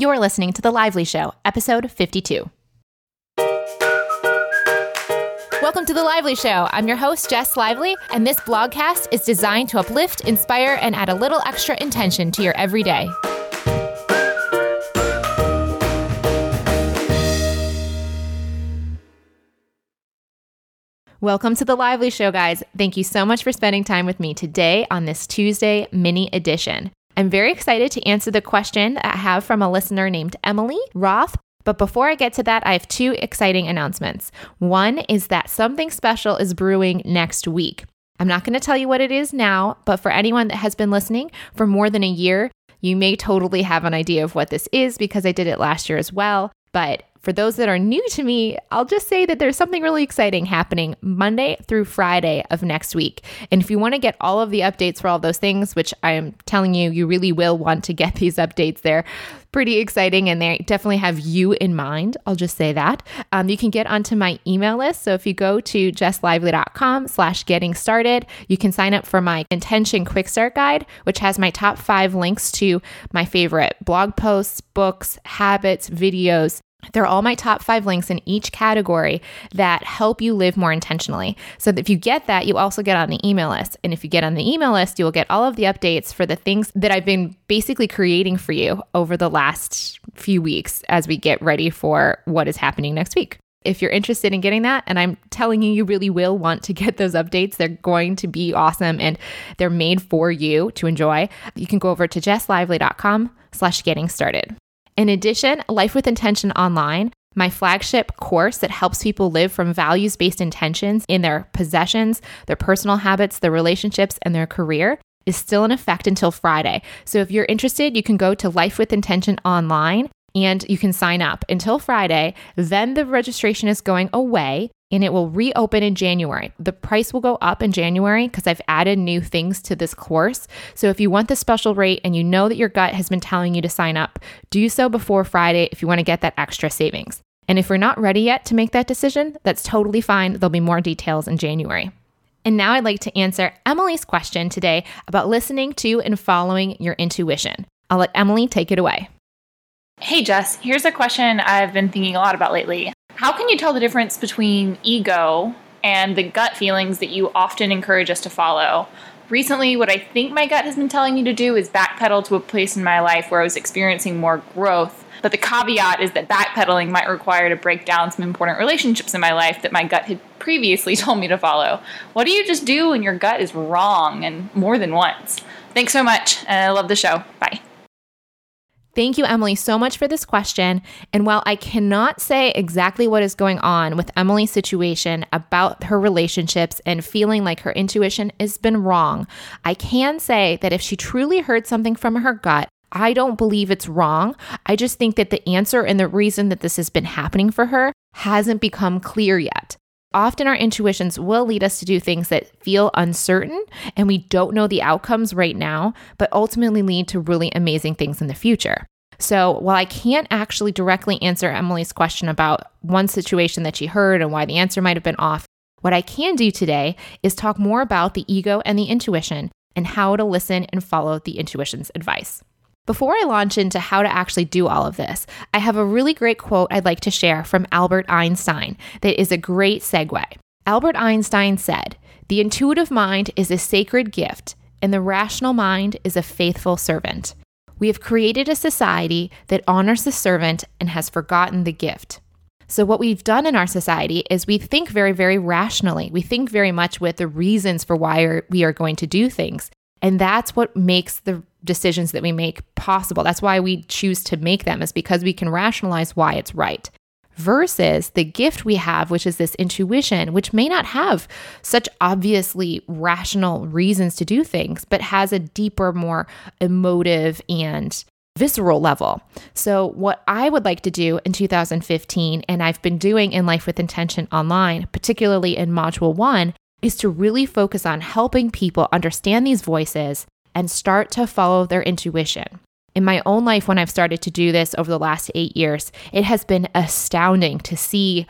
You're listening to The Lively Show, episode 52. Welcome to The Lively Show. I'm your host, Jess Lively, and this blogcast is designed to uplift, inspire, and add a little extra intention to your everyday. Welcome to the Lively Show, guys. Thank you so much for spending time with me today on this Tuesday mini edition. I'm very excited to answer the question I have from a listener named Emily Roth. But before I get to that, I have two exciting announcements. One is that something special is brewing next week. I'm not going to tell you what it is now, but for anyone that has been listening for more than a year, you may totally have an idea of what this is because I did it last year as well. But for those that are new to me, I'll just say that there's something really exciting happening Monday through Friday of next week. And if you want to get all of the updates for all those things, which I am telling you, you really will want to get these updates, they're pretty exciting and they definitely have you in mind. I'll just say that. Um, you can get onto my email list. So if you go to jesslively.com slash getting started, you can sign up for my intention quick start guide, which has my top five links to my favorite blog posts, books, habits, videos, they're all my top five links in each category that help you live more intentionally. So if you get that, you also get on the email list. And if you get on the email list, you will get all of the updates for the things that I've been basically creating for you over the last few weeks as we get ready for what is happening next week. If you're interested in getting that, and I'm telling you, you really will want to get those updates, they're going to be awesome and they're made for you to enjoy. You can go over to jesslively.com slash getting started. In addition, Life with Intention Online, my flagship course that helps people live from values based intentions in their possessions, their personal habits, their relationships, and their career, is still in effect until Friday. So if you're interested, you can go to Life with Intention Online and you can sign up until Friday. Then the registration is going away and it will reopen in January. The price will go up in January because I've added new things to this course. So if you want the special rate and you know that your gut has been telling you to sign up, do so before Friday if you want to get that extra savings. And if you're not ready yet to make that decision, that's totally fine. There'll be more details in January. And now I'd like to answer Emily's question today about listening to and following your intuition. I'll let Emily take it away. Hey, Jess, here's a question I've been thinking a lot about lately. How can you tell the difference between ego and the gut feelings that you often encourage us to follow? Recently, what I think my gut has been telling me to do is backpedal to a place in my life where I was experiencing more growth. But the caveat is that backpedaling might require to break down some important relationships in my life that my gut had previously told me to follow. What do you just do when your gut is wrong and more than once? Thanks so much, and I love the show. Bye. Thank you, Emily, so much for this question. And while I cannot say exactly what is going on with Emily's situation about her relationships and feeling like her intuition has been wrong, I can say that if she truly heard something from her gut, I don't believe it's wrong. I just think that the answer and the reason that this has been happening for her hasn't become clear yet. Often our intuitions will lead us to do things that feel uncertain and we don't know the outcomes right now, but ultimately lead to really amazing things in the future. So, while I can't actually directly answer Emily's question about one situation that she heard and why the answer might have been off, what I can do today is talk more about the ego and the intuition and how to listen and follow the intuition's advice. Before I launch into how to actually do all of this, I have a really great quote I'd like to share from Albert Einstein that is a great segue. Albert Einstein said, The intuitive mind is a sacred gift, and the rational mind is a faithful servant. We have created a society that honors the servant and has forgotten the gift. So, what we've done in our society is we think very, very rationally. We think very much with the reasons for why we are going to do things. And that's what makes the decisions that we make possible. That's why we choose to make them, is because we can rationalize why it's right. Versus the gift we have, which is this intuition, which may not have such obviously rational reasons to do things, but has a deeper, more emotive and visceral level. So, what I would like to do in 2015, and I've been doing in Life with Intention online, particularly in Module 1, is to really focus on helping people understand these voices and start to follow their intuition. In my own life, when I've started to do this over the last eight years, it has been astounding to see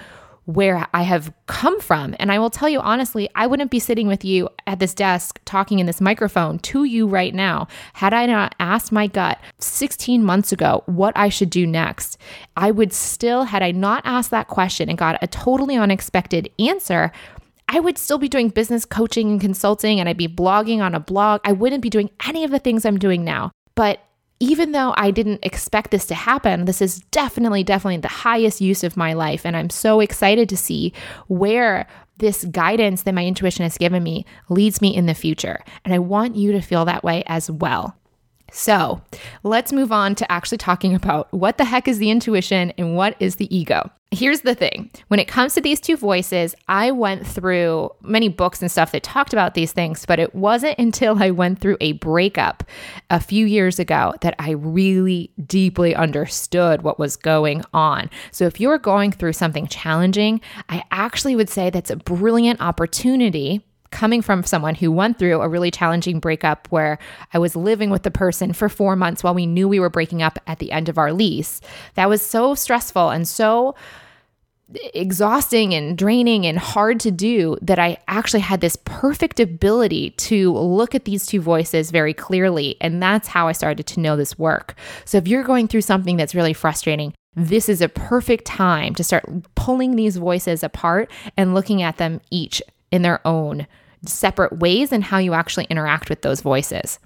where I have come from. And I will tell you honestly, I wouldn't be sitting with you at this desk talking in this microphone to you right now had I not asked my gut 16 months ago what I should do next. I would still, had I not asked that question and got a totally unexpected answer, I would still be doing business coaching and consulting and I'd be blogging on a blog. I wouldn't be doing any of the things I'm doing now. But even though I didn't expect this to happen, this is definitely, definitely the highest use of my life. And I'm so excited to see where this guidance that my intuition has given me leads me in the future. And I want you to feel that way as well. So let's move on to actually talking about what the heck is the intuition and what is the ego. Here's the thing when it comes to these two voices, I went through many books and stuff that talked about these things, but it wasn't until I went through a breakup a few years ago that I really deeply understood what was going on. So, if you're going through something challenging, I actually would say that's a brilliant opportunity coming from someone who went through a really challenging breakup where I was living with the person for four months while we knew we were breaking up at the end of our lease. That was so stressful and so exhausting and draining and hard to do that I actually had this perfect ability to look at these two voices very clearly. And that's how I started to know this work. So if you're going through something that's really frustrating, this is a perfect time to start pulling these voices apart and looking at them each in their own separate ways and how you actually interact with those voices.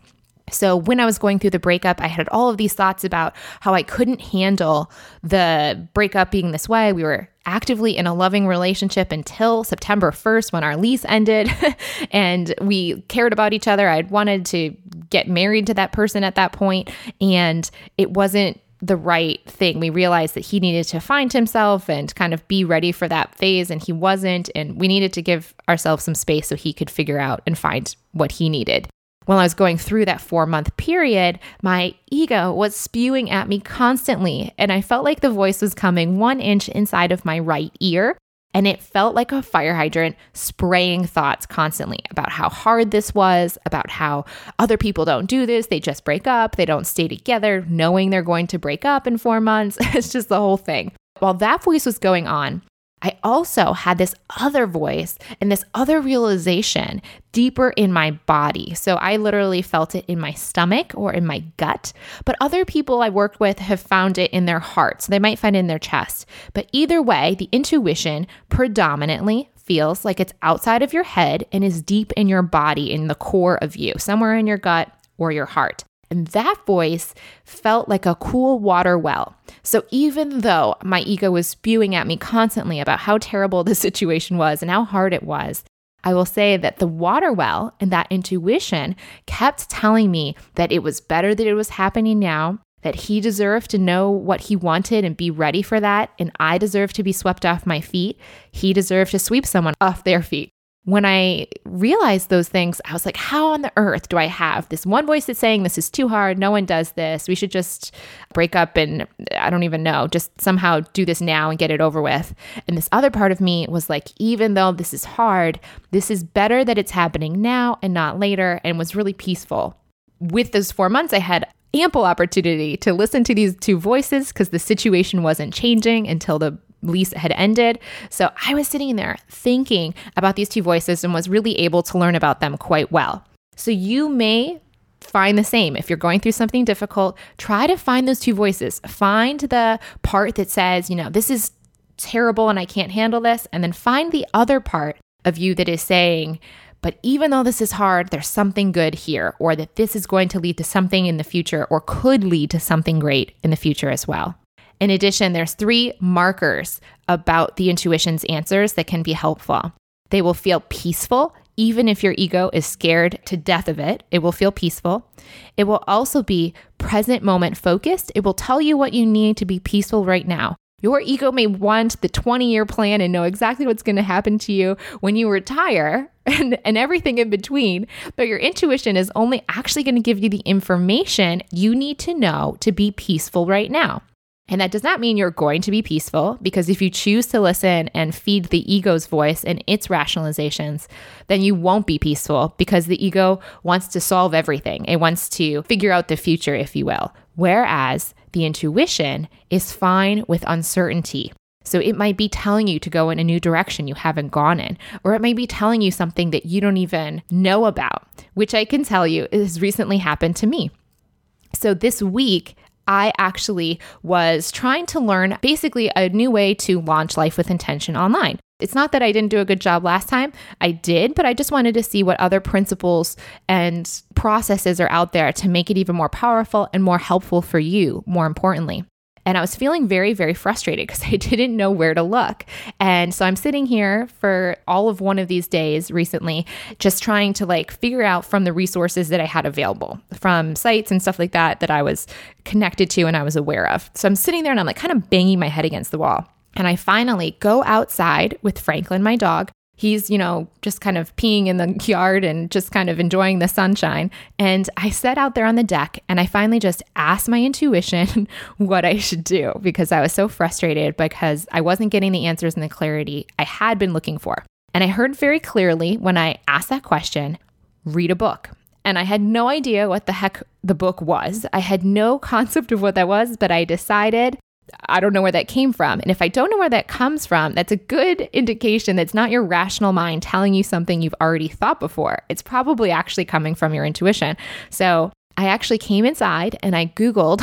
So, when I was going through the breakup, I had all of these thoughts about how I couldn't handle the breakup being this way. We were actively in a loving relationship until September 1st when our lease ended and we cared about each other. I'd wanted to get married to that person at that point, and it wasn't the right thing. We realized that he needed to find himself and kind of be ready for that phase, and he wasn't. And we needed to give ourselves some space so he could figure out and find what he needed. While I was going through that four month period, my ego was spewing at me constantly, and I felt like the voice was coming one inch inside of my right ear and it felt like a fire hydrant spraying thoughts constantly about how hard this was, about how other people don't do this. They just break up, they don't stay together, knowing they're going to break up in four months. it's just the whole thing. While that voice was going on, also had this other voice and this other realization deeper in my body. So I literally felt it in my stomach or in my gut. But other people I worked with have found it in their heart. So they might find it in their chest. But either way, the intuition predominantly feels like it's outside of your head and is deep in your body, in the core of you, somewhere in your gut or your heart. And that voice felt like a cool water well. So even though my ego was spewing at me constantly about how terrible the situation was and how hard it was, I will say that the water well and that intuition kept telling me that it was better that it was happening now, that he deserved to know what he wanted and be ready for that, and I deserved to be swept off my feet. He deserved to sweep someone off their feet when I realized those things, I was like, how on the earth do I have this one voice that's saying this is too hard? No one does this. We should just break up and I don't even know, just somehow do this now and get it over with. And this other part of me was like, even though this is hard, this is better that it's happening now and not later, and was really peaceful. With those four months, I had ample opportunity to listen to these two voices because the situation wasn't changing until the lease had ended. So I was sitting there thinking about these two voices and was really able to learn about them quite well. So you may find the same. If you're going through something difficult, try to find those two voices. Find the part that says, you know, this is terrible and I can't handle this. And then find the other part of you that is saying, but even though this is hard, there's something good here, or that this is going to lead to something in the future, or could lead to something great in the future as well. In addition, there's three markers about the intuition's answers that can be helpful. They will feel peaceful even if your ego is scared to death of it, it will feel peaceful. It will also be present moment focused. It will tell you what you need to be peaceful right now. Your ego may want the 20 year plan and know exactly what's going to happen to you when you retire and, and everything in between, but your intuition is only actually going to give you the information you need to know to be peaceful right now. And that does not mean you're going to be peaceful, because if you choose to listen and feed the ego's voice and its rationalizations, then you won't be peaceful because the ego wants to solve everything. It wants to figure out the future, if you will. Whereas the intuition is fine with uncertainty. So it might be telling you to go in a new direction you haven't gone in, or it might be telling you something that you don't even know about, which I can tell you has recently happened to me. So this week, I actually was trying to learn basically a new way to launch Life with Intention online. It's not that I didn't do a good job last time. I did, but I just wanted to see what other principles and processes are out there to make it even more powerful and more helpful for you, more importantly. And I was feeling very, very frustrated because I didn't know where to look. And so I'm sitting here for all of one of these days recently, just trying to like figure out from the resources that I had available, from sites and stuff like that that I was connected to and I was aware of. So I'm sitting there and I'm like kind of banging my head against the wall. And I finally go outside with Franklin, my dog, he's, you know, just kind of peeing in the yard and just kind of enjoying the sunshine. And I sat out there on the deck and I finally just asked my intuition what I should do because I was so frustrated because I wasn't getting the answers and the clarity I had been looking for. And I heard very clearly when I asked that question read a book. And I had no idea what the heck the book was. I had no concept of what that was, but I decided I don't know where that came from. And if I don't know where that comes from, that's a good indication that's not your rational mind telling you something you've already thought before. It's probably actually coming from your intuition. So I actually came inside and I Googled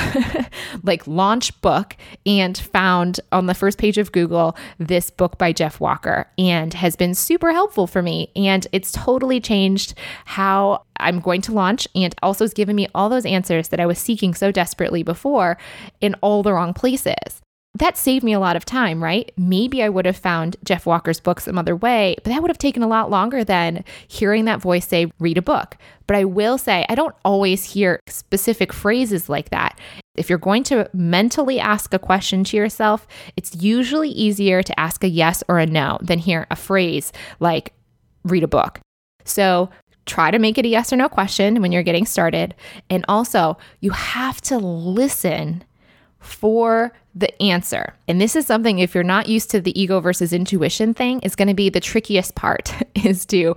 like launch book and found on the first page of Google this book by Jeff Walker and has been super helpful for me. And it's totally changed how I'm going to launch and also has given me all those answers that I was seeking so desperately before in all the wrong places that saved me a lot of time, right? Maybe I would have found Jeff Walker's book some other way, but that would have taken a lot longer than hearing that voice say, read a book. But I will say, I don't always hear specific phrases like that. If you're going to mentally ask a question to yourself, it's usually easier to ask a yes or a no than hear a phrase like, read a book. So try to make it a yes or no question when you're getting started. And also, you have to listen for the answer. And this is something if you're not used to the ego versus intuition thing, is going to be the trickiest part is to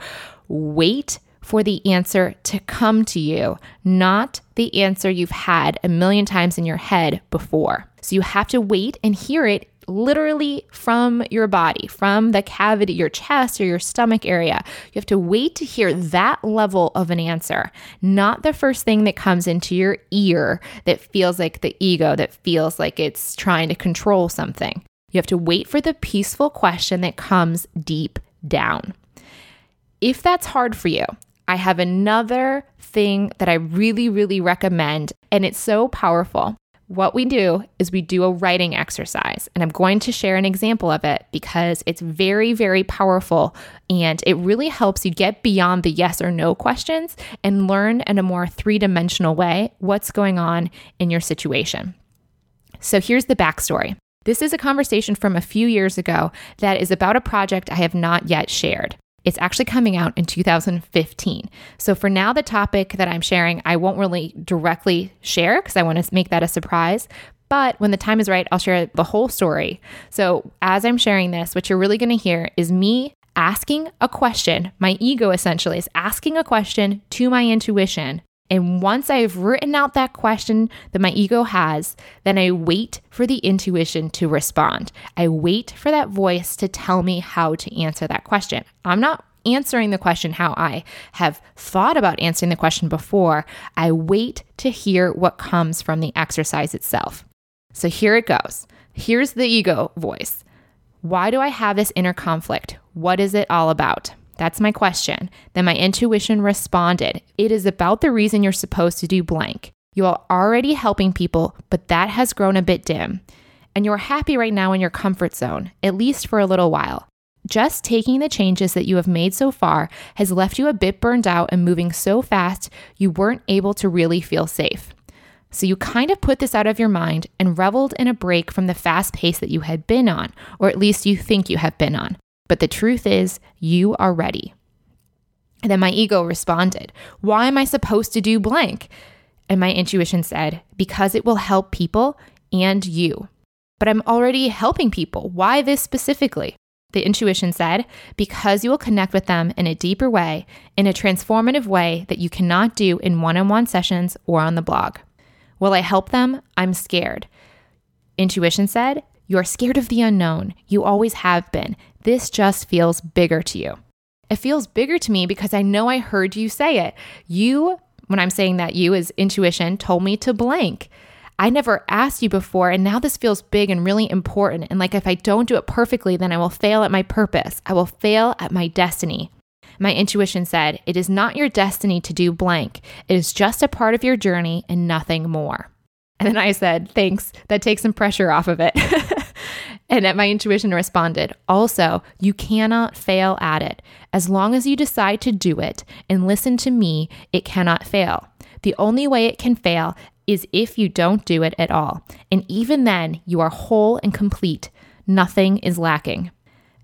wait for the answer to come to you, not the answer you've had a million times in your head before. So you have to wait and hear it literally from your body, from the cavity, your chest or your stomach area. You have to wait to hear that level of an answer, not the first thing that comes into your ear that feels like the ego, that feels like it's trying to control something. You have to wait for the peaceful question that comes deep down. If that's hard for you, I have another thing that I really, really recommend, and it's so powerful what we do is we do a writing exercise. And I'm going to share an example of it because it's very, very powerful and it really helps you get beyond the yes or no questions and learn in a more three dimensional way what's going on in your situation. So here's the backstory. This is a conversation from a few years ago that is about a project I have not yet shared. It's actually coming out in 2015. So for now, the topic that I'm sharing, I won't really directly share because I want to make that a surprise. But when the time is right, I'll share the whole story. So as I'm sharing this, what you're really going to hear is me asking a question. My ego essentially is asking a question to my intuition and once I've written out that question that my ego has, then I wait for the intuition to respond. I wait for that voice to tell me how to answer that question. I'm not answering the question how I have thought about answering the question before. I wait to hear what comes from the exercise itself. So here it goes. Here's the ego voice. Why do I have this inner conflict? What is it all about? That's my question. Then my intuition responded It is about the reason you're supposed to do blank. You are already helping people, but that has grown a bit dim. And you're happy right now in your comfort zone, at least for a little while. Just taking the changes that you have made so far has left you a bit burned out and moving so fast you weren't able to really feel safe. So you kind of put this out of your mind and reveled in a break from the fast pace that you had been on, or at least you think you have been on. But the truth is, you are ready. And then my ego responded, Why am I supposed to do blank? And my intuition said, Because it will help people and you. But I'm already helping people. Why this specifically? The intuition said, Because you will connect with them in a deeper way, in a transformative way that you cannot do in one on one sessions or on the blog. Will I help them? I'm scared. Intuition said, You're scared of the unknown. You always have been. This just feels bigger to you. It feels bigger to me because I know I heard you say it. You, when I'm saying that you is intuition, told me to blank. I never asked you before, and now this feels big and really important. And like if I don't do it perfectly, then I will fail at my purpose. I will fail at my destiny. My intuition said, It is not your destiny to do blank. It is just a part of your journey and nothing more. And then I said, Thanks. That takes some pressure off of it. and my intuition responded, Also, you cannot fail at it. As long as you decide to do it and listen to me, it cannot fail. The only way it can fail is if you don't do it at all. And even then, you are whole and complete. Nothing is lacking.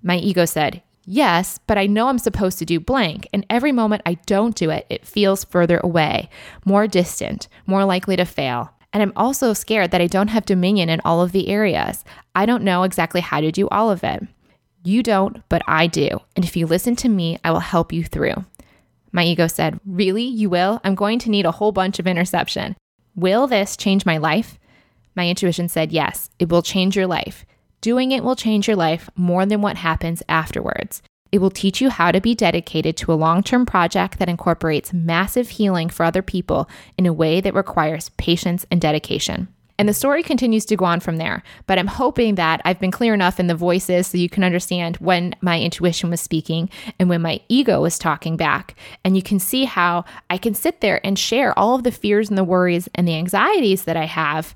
My ego said, Yes, but I know I'm supposed to do blank, and every moment I don't do it, it feels further away, more distant, more likely to fail. And I'm also scared that I don't have dominion in all of the areas. I don't know exactly how to do all of it. You don't, but I do. And if you listen to me, I will help you through. My ego said, Really? You will? I'm going to need a whole bunch of interception. Will this change my life? My intuition said, Yes, it will change your life. Doing it will change your life more than what happens afterwards. It will teach you how to be dedicated to a long term project that incorporates massive healing for other people in a way that requires patience and dedication. And the story continues to go on from there. But I'm hoping that I've been clear enough in the voices so you can understand when my intuition was speaking and when my ego was talking back. And you can see how I can sit there and share all of the fears and the worries and the anxieties that I have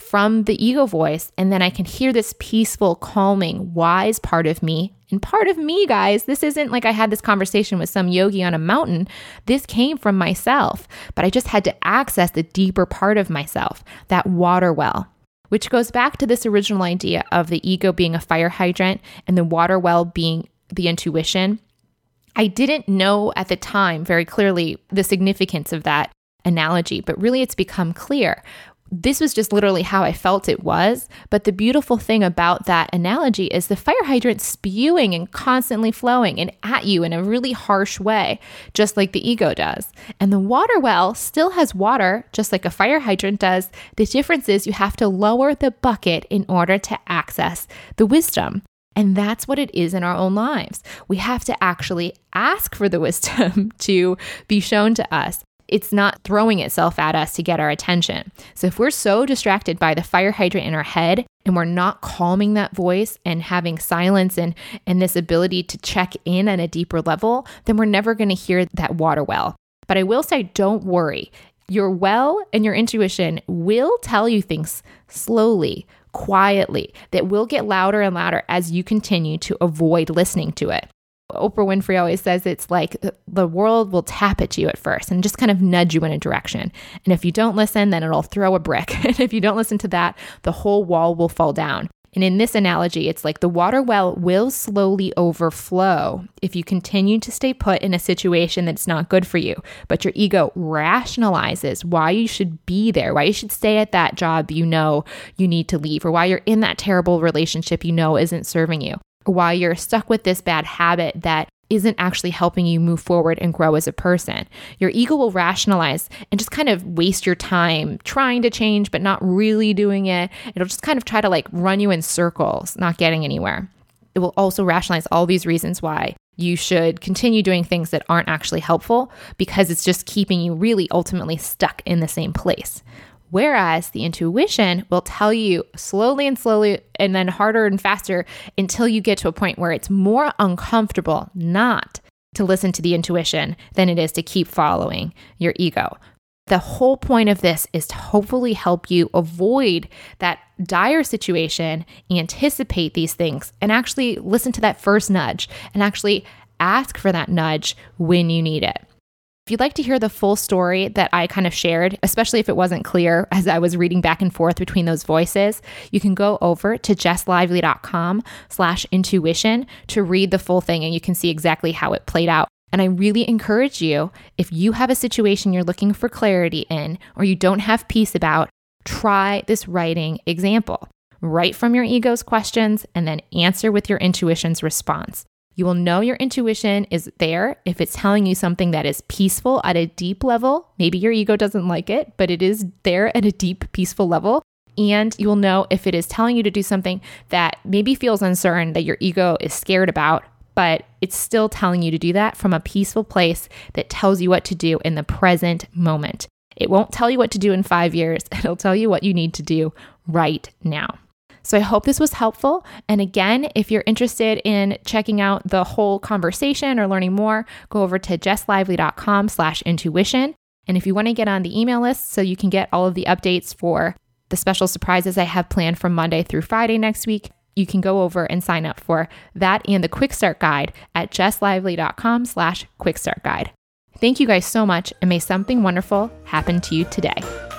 from the ego voice. And then I can hear this peaceful, calming, wise part of me. And part of me, guys, this isn't like I had this conversation with some yogi on a mountain. This came from myself, but I just had to access the deeper part of myself, that water well, which goes back to this original idea of the ego being a fire hydrant and the water well being the intuition. I didn't know at the time very clearly the significance of that analogy, but really it's become clear this was just literally how I felt it was. But the beautiful thing about that analogy is the fire hydrant spewing and constantly flowing and at you in a really harsh way, just like the ego does. And the water well still has water, just like a fire hydrant does. The difference is you have to lower the bucket in order to access the wisdom. And that's what it is in our own lives. We have to actually ask for the wisdom to be shown to us it's not throwing itself at us to get our attention. So if we're so distracted by the fire hydrant in our head and we're not calming that voice and having silence and and this ability to check in at a deeper level, then we're never going to hear that water well. But I will say don't worry. Your well and your intuition will tell you things slowly, quietly, that will get louder and louder as you continue to avoid listening to it. Oprah Winfrey always says it's like the world will tap at you at first and just kind of nudge you in a direction. And if you don't listen, then it'll throw a brick. and if you don't listen to that, the whole wall will fall down. And in this analogy, it's like the water well will slowly overflow if you continue to stay put in a situation that's not good for you. But your ego rationalizes why you should be there, why you should stay at that job you know you need to leave, or why you're in that terrible relationship you know isn't serving you why you're stuck with this bad habit that isn't actually helping you move forward and grow as a person. Your ego will rationalize and just kind of waste your time trying to change, but not really doing it. It'll just kind of try to like run you in circles, not getting anywhere. It will also rationalize all these reasons why you should continue doing things that aren't actually helpful because it's just keeping you really ultimately stuck in the same place. Whereas the intuition will tell you slowly and slowly and then harder and faster until you get to a point where it's more uncomfortable not to listen to the intuition than it is to keep following your ego. The whole point of this is to hopefully help you avoid that dire situation, anticipate these things, and actually listen to that first nudge and actually ask for that nudge when you need it. If you'd like to hear the full story that I kind of shared, especially if it wasn't clear as I was reading back and forth between those voices, you can go over to jesslively.com slash intuition to read the full thing and you can see exactly how it played out. And I really encourage you, if you have a situation you're looking for clarity in or you don't have peace about, try this writing example. Write from your ego's questions and then answer with your intuition's response. You will know your intuition is there if it's telling you something that is peaceful at a deep level. Maybe your ego doesn't like it, but it is there at a deep, peaceful level. And you'll know if it is telling you to do something that maybe feels uncertain, that your ego is scared about, but it's still telling you to do that from a peaceful place that tells you what to do in the present moment. It won't tell you what to do in five years, it'll tell you what you need to do right now. So I hope this was helpful. And again, if you're interested in checking out the whole conversation or learning more, go over to jesslively.com slash intuition. And if you want to get on the email list so you can get all of the updates for the special surprises I have planned from Monday through Friday next week, you can go over and sign up for that and the quick start guide at jesslively.com slash quick start guide. Thank you guys so much and may something wonderful happen to you today.